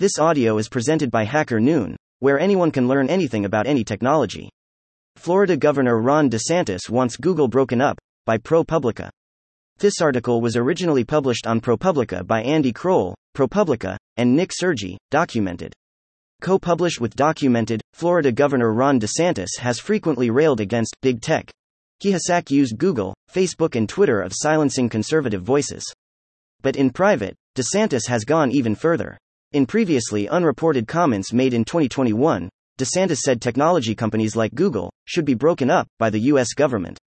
This audio is presented by Hacker Noon, where anyone can learn anything about any technology. Florida Governor Ron DeSantis wants Google broken up by ProPublica. This article was originally published on ProPublica by Andy Kroll, ProPublica, and Nick Surgey, documented. Co published with Documented, Florida Governor Ron DeSantis has frequently railed against big tech. He has accused Google, Facebook, and Twitter of silencing conservative voices. But in private, DeSantis has gone even further. In previously unreported comments made in 2021, DeSantis said technology companies like Google should be broken up by the U.S. government.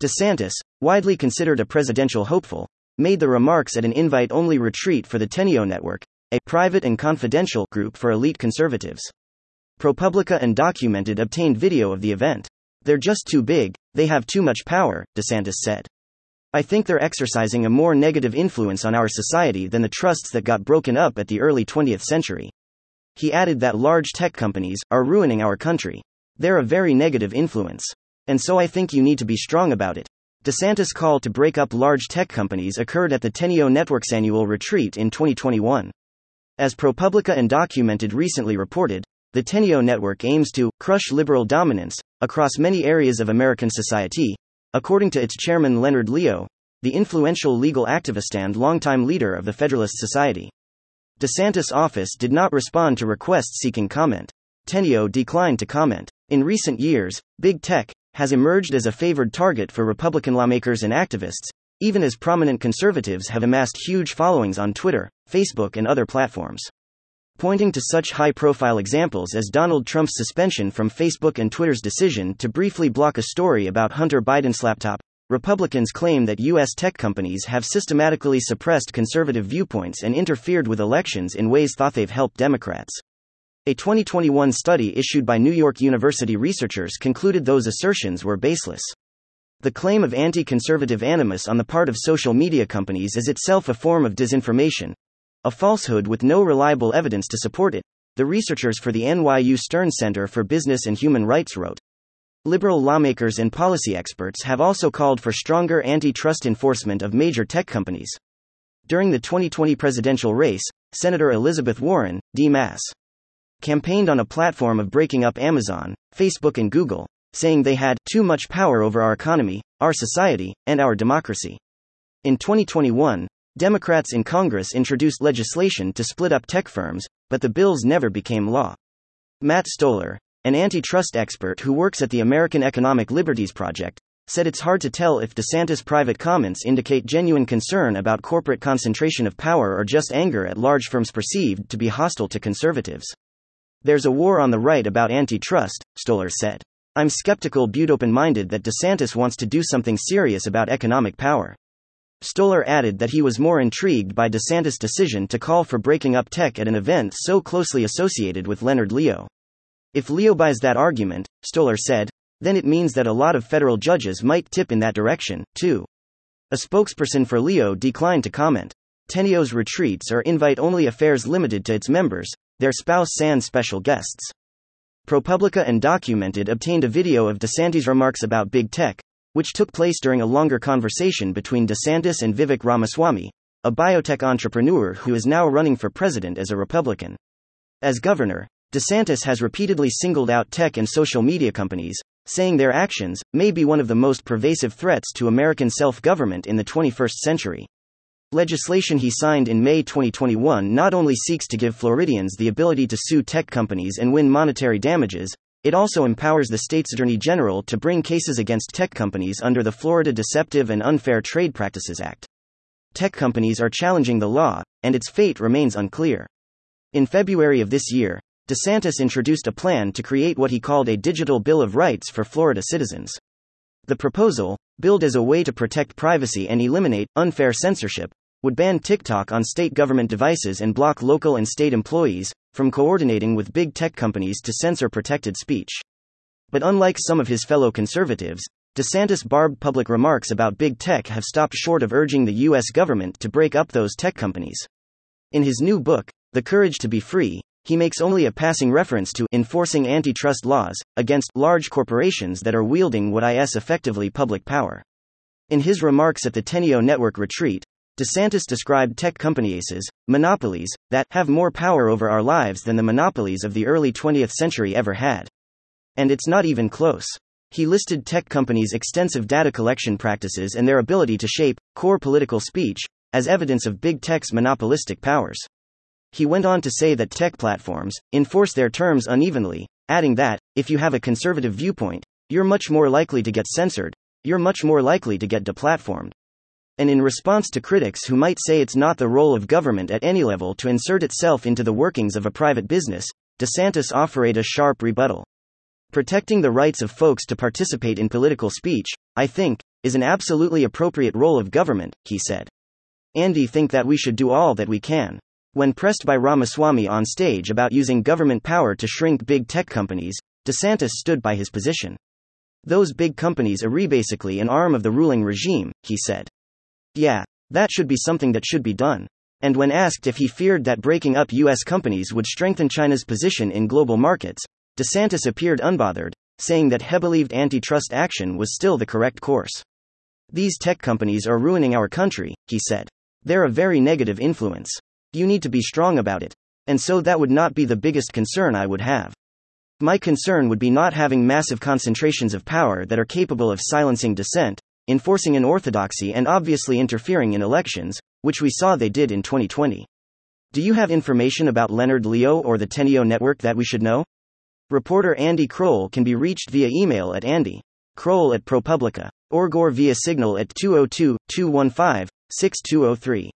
DeSantis, widely considered a presidential hopeful, made the remarks at an invite only retreat for the Teneo Network, a private and confidential group for elite conservatives. ProPublica and Documented obtained video of the event. They're just too big, they have too much power, DeSantis said. I think they're exercising a more negative influence on our society than the trusts that got broken up at the early 20th century. He added that large tech companies are ruining our country. They're a very negative influence. And so I think you need to be strong about it. DeSantis' call to break up large tech companies occurred at the Teneo Network's annual retreat in 2021. As ProPublica and Documented recently reported, the Teneo network aims to crush liberal dominance across many areas of American society, according to its chairman Leonard Leo, the influential legal activist and longtime leader of the Federalist Society. DeSantis' office did not respond to requests seeking comment. Teneo declined to comment. In recent years, big tech has emerged as a favored target for Republican lawmakers and activists, even as prominent conservatives have amassed huge followings on Twitter, Facebook, and other platforms. Pointing to such high profile examples as Donald Trump's suspension from Facebook and Twitter's decision to briefly block a story about Hunter Biden's laptop, Republicans claim that U.S. tech companies have systematically suppressed conservative viewpoints and interfered with elections in ways thought they've helped Democrats. A 2021 study issued by New York University researchers concluded those assertions were baseless. The claim of anti conservative animus on the part of social media companies is itself a form of disinformation, a falsehood with no reliable evidence to support it, the researchers for the NYU Stern Center for Business and Human Rights wrote. Liberal lawmakers and policy experts have also called for stronger antitrust enforcement of major tech companies. During the 2020 presidential race, Senator Elizabeth Warren, D. Mass. campaigned on a platform of breaking up Amazon, Facebook, and Google, saying they had too much power over our economy, our society, and our democracy. In 2021, Democrats in Congress introduced legislation to split up tech firms, but the bills never became law. Matt Stoller, an antitrust expert who works at the American Economic Liberties Project, said it's hard to tell if DeSantis' private comments indicate genuine concern about corporate concentration of power or just anger at large firms perceived to be hostile to conservatives. There's a war on the right about antitrust, Stoller said. I'm skeptical but open minded that DeSantis wants to do something serious about economic power. Stoller added that he was more intrigued by DeSantis' decision to call for breaking up tech at an event so closely associated with Leonard Leo. If Leo buys that argument, Stoller said, then it means that a lot of federal judges might tip in that direction, too. A spokesperson for Leo declined to comment. Teneo's retreats are invite only affairs limited to its members, their spouse sans special guests. ProPublica and Documented obtained a video of DeSantis' remarks about big tech, which took place during a longer conversation between DeSantis and Vivek Ramaswamy, a biotech entrepreneur who is now running for president as a Republican. As governor, DeSantis has repeatedly singled out tech and social media companies, saying their actions may be one of the most pervasive threats to American self government in the 21st century. Legislation he signed in May 2021 not only seeks to give Floridians the ability to sue tech companies and win monetary damages, it also empowers the state's attorney general to bring cases against tech companies under the Florida Deceptive and Unfair Trade Practices Act. Tech companies are challenging the law, and its fate remains unclear. In February of this year, DeSantis introduced a plan to create what he called a digital Bill of Rights for Florida citizens. The proposal, billed as a way to protect privacy and eliminate unfair censorship, would ban TikTok on state government devices and block local and state employees from coordinating with big tech companies to censor protected speech. But unlike some of his fellow conservatives, DeSantis' barbed public remarks about big tech have stopped short of urging the U.S. government to break up those tech companies. In his new book, The Courage to Be Free, he makes only a passing reference to enforcing antitrust laws against large corporations that are wielding what is effectively public power. In his remarks at the Teneo Network retreat, DeSantis described tech companies as monopolies that have more power over our lives than the monopolies of the early 20th century ever had. And it's not even close. He listed tech companies' extensive data collection practices and their ability to shape core political speech as evidence of big tech's monopolistic powers. He went on to say that tech platforms enforce their terms unevenly, adding that, if you have a conservative viewpoint, you're much more likely to get censored, you're much more likely to get deplatformed. And in response to critics who might say it's not the role of government at any level to insert itself into the workings of a private business, DeSantis offered a sharp rebuttal. Protecting the rights of folks to participate in political speech, I think, is an absolutely appropriate role of government, he said. Andy think that we should do all that we can. When pressed by Ramaswamy on stage about using government power to shrink big tech companies, DeSantis stood by his position. Those big companies are basically an arm of the ruling regime, he said. Yeah, that should be something that should be done. And when asked if he feared that breaking up U.S. companies would strengthen China's position in global markets, DeSantis appeared unbothered, saying that he believed antitrust action was still the correct course. These tech companies are ruining our country, he said. They're a very negative influence. You need to be strong about it. And so that would not be the biggest concern I would have. My concern would be not having massive concentrations of power that are capable of silencing dissent, enforcing an orthodoxy, and obviously interfering in elections, which we saw they did in 2020. Do you have information about Leonard Leo or the Teneo network that we should know? Reporter Andy Kroll can be reached via email at Andy. Kroll at ProPublica.org or via Signal at 202 215 6203.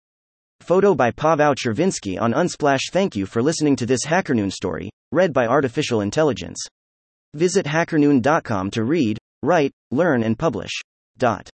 Photo by Pavel Chervinsky on Unsplash. Thank you for listening to this HackerNoon story, read by Artificial Intelligence. Visit hackerNoon.com to read, write, learn, and publish. Dot.